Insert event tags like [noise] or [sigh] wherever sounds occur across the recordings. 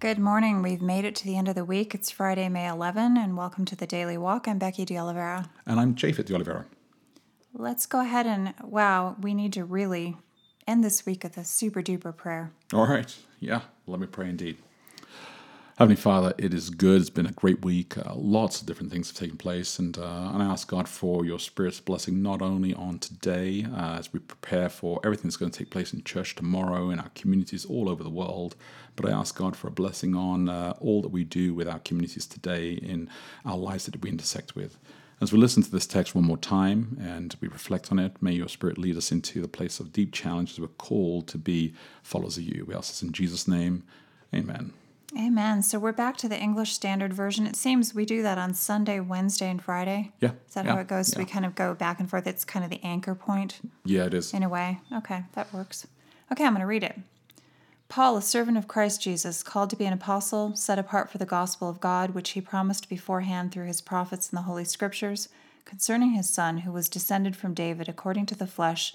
Good morning. We've made it to the end of the week. It's Friday, May 11, and welcome to the Daily Walk. I'm Becky De Oliveira. And I'm Japhet De Oliveira. Let's go ahead and, wow, we need to really end this week with a super duper prayer. All right. Yeah, let me pray indeed. Heavenly Father, it is good. It's been a great week. Uh, lots of different things have taken place, and, uh, and I ask God for your Spirit's blessing not only on today uh, as we prepare for everything that's going to take place in church tomorrow in our communities all over the world, but I ask God for a blessing on uh, all that we do with our communities today in our lives that we intersect with. As we listen to this text one more time and we reflect on it, may your Spirit lead us into the place of deep challenge we're called to be followers of you. We ask this in Jesus' name. Amen. Amen. So we're back to the English Standard Version. It seems we do that on Sunday, Wednesday, and Friday. Yeah. Is that yeah, how it goes? yeah. We kind of go back and forth. It's kind of the anchor point Yeah, it is. in a way. Okay, that works. Okay, I'm going to read it. Paul, a servant of Christ Jesus, called to be an apostle, set apart for the gospel of God, which he promised beforehand through his prophets in the Holy Scriptures, concerning his Son, who was descended from David according to the flesh,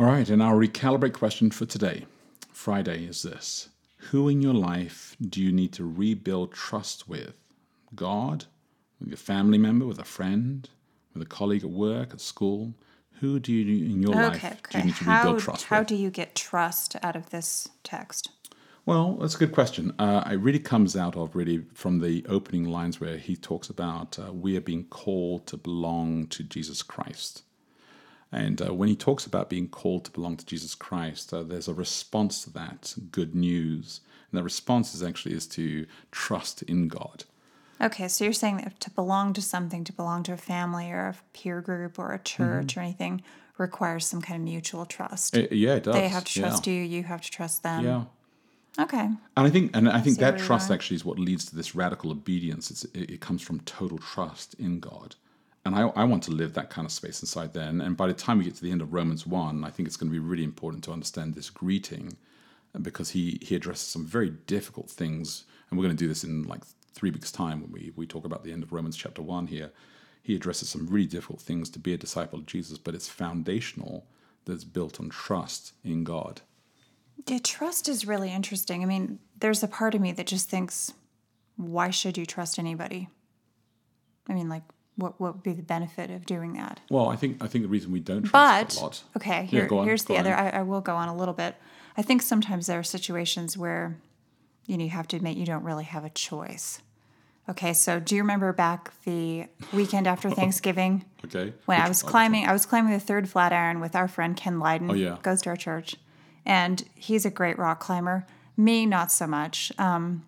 All right, and our recalibrate question for today, Friday, is this Who in your life do you need to rebuild trust with? God, with your family member, with a friend, with a colleague at work, at school? Who do you in your life Okay, do you need to How, rebuild trust how with? How do you get trust out of this text? Well, that's a good question. Uh, it really comes out of really from the opening lines where he talks about uh, we are being called to belong to Jesus Christ. And uh, when he talks about being called to belong to Jesus Christ, uh, there's a response to that good news. And the response is actually is to trust in God. Okay, so you're saying that to belong to something, to belong to a family or a peer group or a church or anything, requires some kind of mutual trust. Uh, yeah, it does. they have to trust yeah. you, you have to trust them. Yeah. Okay. And I think, and I think that trust actually is what leads to this radical obedience. It's, it, it comes from total trust in God, and I, I want to live that kind of space inside there. And, and by the time we get to the end of Romans one, I think it's going to be really important to understand this greeting, because he he addresses some very difficult things, and we're going to do this in like three weeks' time when we we talk about the end of Romans chapter one here. He addresses some really difficult things to be a disciple of Jesus, but it's foundational that it's built on trust in God. Yeah, trust is really interesting. I mean, there's a part of me that just thinks, why should you trust anybody? I mean, like, what, what would be the benefit of doing that? Well, I think I think the reason we don't trust But a lot. okay, here, go on, here's the other. I, I will go on a little bit. I think sometimes there are situations where you know you have to admit you don't really have a choice. Okay, so do you remember back the weekend after [laughs] Thanksgiving Okay. when I was climbing? I was climbing the third Flatiron with our friend Ken Lyden. Oh, yeah. goes to our church, and he's a great rock climber. Me, not so much. Um,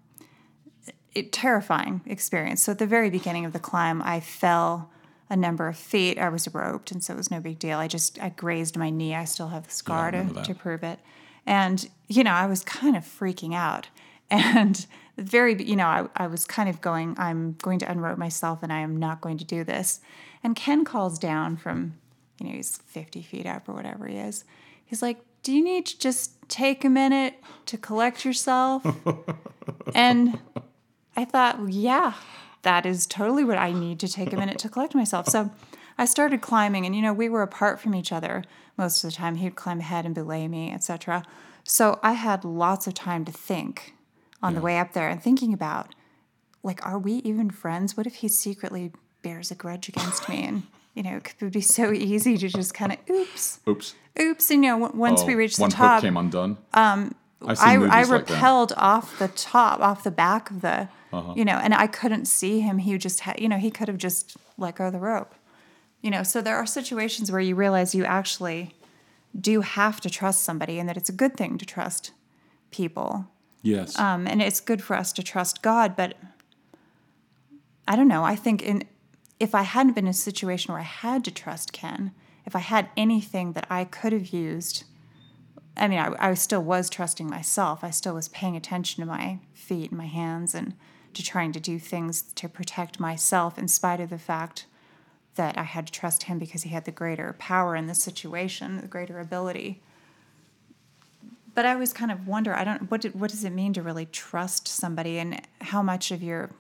it, terrifying experience. So at the very beginning of the climb, I fell a number of feet. I was roped, and so it was no big deal. I just I grazed my knee. I still have the scar to, to prove it. And you know, I was kind of freaking out. [laughs] And very, you know, I, I was kind of going, I'm going to unrope myself, and I am not going to do this. And Ken calls down from, you know, he's 50 feet up or whatever he is. He's like, "Do you need to just take a minute to collect yourself?" [laughs] and I thought, well, yeah, that is totally what I need to take a minute to collect myself. So I started climbing, and you know, we were apart from each other most of the time. He would climb ahead and belay me, etc. So I had lots of time to think on the way up there and thinking about, like, are we even friends? What if he secretly bears a grudge against me? And you know, it would be so easy to just kind of, oops, Oops. oops. And you know, once we Oh, reached the top, one hook came undone. I've I, I like repelled off the top, off the back of the, Uh-huh. you know, and I couldn't see him. He just had, you know, he could have just let go of the rope, you know. So there are situations where you realize you actually do have to trust somebody, and that it's a good thing to trust people, Yes. um, and it's good for us to trust God. But I don't know. I think in if I hadn't been in a situation where I had to trust Ken, if I had anything that I could have used, I mean, I, I still was trusting myself. I still was paying attention to my feet and my hands and to trying to do things to protect myself in spite of the fact that I had to trust him because he had the greater power in the situation, the greater ability. But I always kind of wonder, I don't what did, what does it mean to really trust somebody and how much of your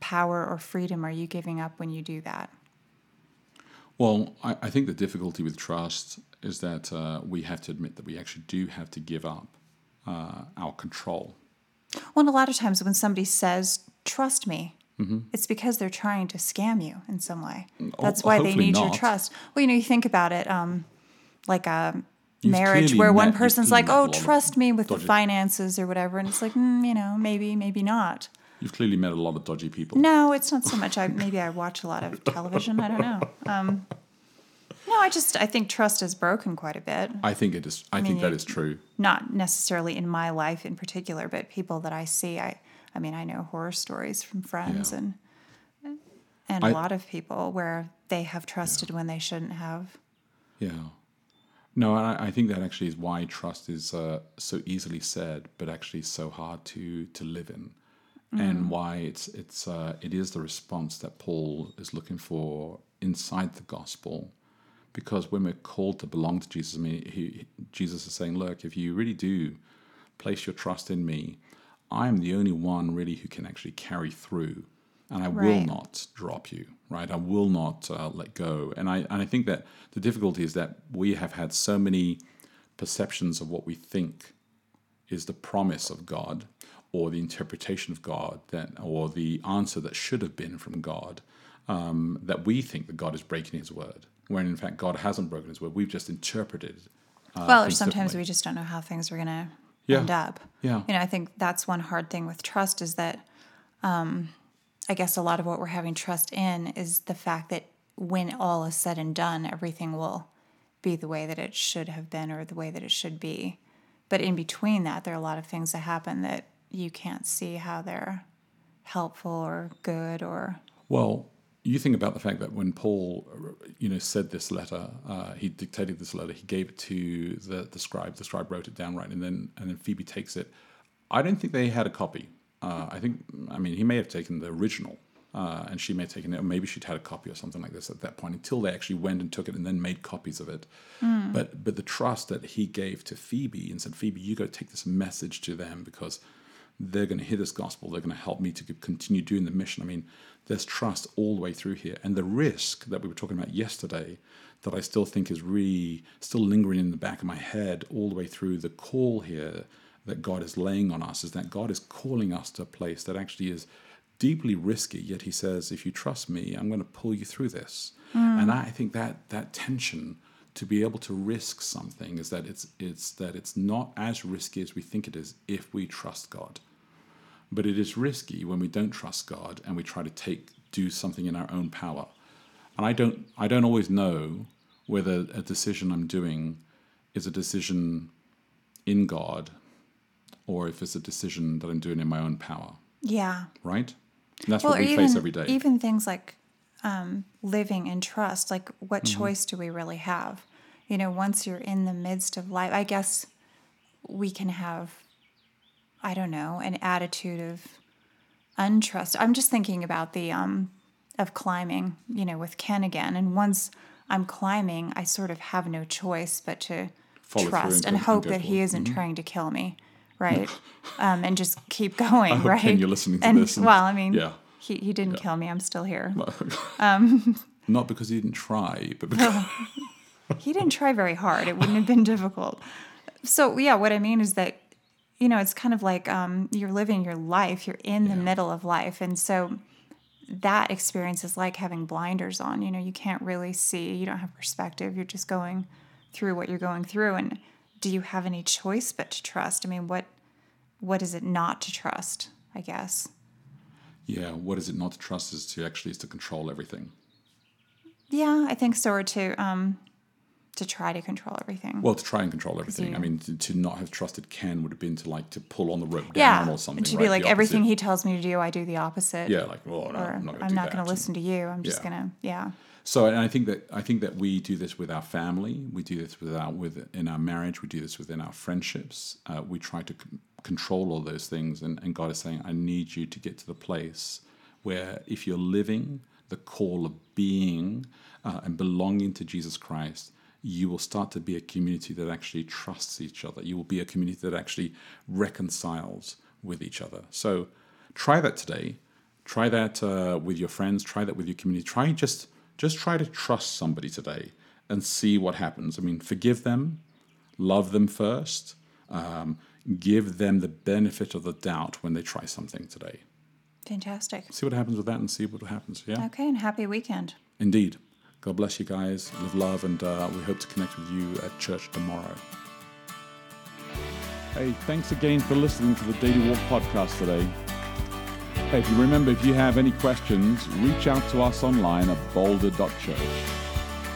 power or freedom are you giving up when you do that? Well, I, I think the difficulty with trust is that uh, we have to admit that we actually do have to give up uh, our control. Well, and a lot of times when somebody says, trust me, Mm-hmm. it's because they're trying to scam you in some way. Oh, That's why they need your trust. Well, you know, you think about it um, like a You've marriage where one met- you've person's like, oh, trust me with the finances or whatever. And it's like, mm, you know, maybe, maybe not. You've clearly met a lot of dodgy people. No, it's not so much. I maybe I watch a lot of [laughs] television. I don't know. Um, no, I just I think trust is broken quite a bit. I think it is. I, think mean, that you- is true. Not necessarily in my life in particular, but people that I see. I I mean, I know horror stories from friends Yeah. and and a I- lot of people where they have trusted when they shouldn't have. Yeah. No, I, I think that actually is why trust is uh, so easily said, but actually so hard to to live in, and why it's it's uh, it is the response that Paul is looking for inside the gospel, because when we're called to belong to Jesus, I mean, he, Jesus is saying, look, if you really do place your trust in me, I am the only one really who can actually carry through, and I will not drop you, right? I will not uh, let go. And I and I think that the difficulty is that we have had so many perceptions of what we think is the promise of God or the interpretation of God that or the answer that should have been from God um, that we think that God is breaking his word when in fact God hasn't broken his word we've just interpreted uh, well, or sometimes we just don't know how things are going to Yeah. end up. Yeah. You know, I think that's one hard thing with trust is that um, I guess a lot of what we're having trust in is the fact that when all is said and done, everything will be the way that it should have been or the way that it should be. But in between that, there are a lot of things that happen that you can't see how they're helpful or good or Well, you think about the fact that when Paul, you know, said this letter, uh, he dictated this letter. He gave it to the, the scribe. The scribe wrote it down right, and then and then Phoebe takes it. I don't think they had a copy. Uh, I think, I mean, he may have taken the original, uh, and she may have taken it, or maybe she'd had a copy or something like this at that point. Until they actually went and took it and then made copies of it. But but the trust that he gave to Phoebe and said, Phoebe, you go take this message to them because they're going to hear this gospel. They're going to help me to continue doing the mission. I mean, there's trust all the way through here. And the risk that we were talking about yesterday, that I still think is really still lingering in the back of my head all the way through the call here that God is laying on us, is that God is calling us to a place that actually is deeply risky. Yet He says, if you trust me, I'm going to pull you through this. Mm. And I think that that tension to be able to risk something is that it's it's that it's not as risky as we think it is if we trust God. But it is risky when we don't trust God and we try to take do something in our own power. And I don't I don't always know whether a decision I'm doing is a decision in God or if it's a decision that I'm doing in my own power, yeah. right? And that's Well, what we even face every day. even things like um, living in trust. Like, what Mm-hmm. choice do we really have? You know, once you're in the midst of life, I guess we can have, I don't know, an attitude of untrust. I'm just thinking about the um, of climbing. You know, with Ken again, and once I'm climbing, I sort of have no choice but to Follow trust and and go- and hope that he isn't trying to kill me, right? [laughs] um, and just keep going, right? Ken, you're listening to and, this and- well, I mean, yeah. he, he didn't kill me. I'm still here. [laughs] um, [laughs] Not because he didn't try, but because He didn't try very hard. It wouldn't have been difficult. So yeah, what I mean is that you know it's kind of like um, you're living your life. You're in the middle of life, and so that experience is like having blinders on. You know, you can't really see. You don't have perspective. You're just going through what you're going through, and do you have any choice but to trust? I mean, what what is it not to trust? I guess. Yeah, what is it not to trust is to actually is to control everything. Yeah, I think so. Or to um, to try to control everything. Well, to try and control everything. you- I mean, to, to not have trusted Ken would have been to like to pull on the rope yeah, down or something. to right? be like everything he tells me to do, I do the opposite. Yeah, like, well, no, Or I'm not going to I'm not going to listen to you. I'm just Yeah. going to yeah. So, and I think that I think that we do this with our family. We do this with our with in our marriage. We do this within our friendships. Uh, we try to c- control all those things, and, and God is saying, "I need you to get to the place where, if you're living the call of being uh, and belonging to Jesus Christ, you will start to be a community that actually trusts each other. You will be a community that actually reconciles with each other. So, try that today. Try that uh, with your friends. Try that with your community. Try just just try to trust somebody today and see what happens. I mean forgive them. Love them first. Um, give them the benefit of the doubt when they try something today. Fantastic. see what happens with that and see what happens. Yeah. Okay, and happy weekend. indeed god bless you guys live love and uh, we hope to connect with you at church tomorrow hey thanks again for listening to the daily walk podcast today Hey, if you remember, if you have any questions, reach out to us online at boulder.church.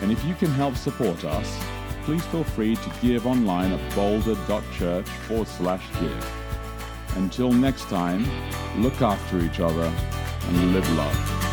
And if you can help support us, please feel free to give online at boulder.church forward slash give. Until next time, look after each other and live love.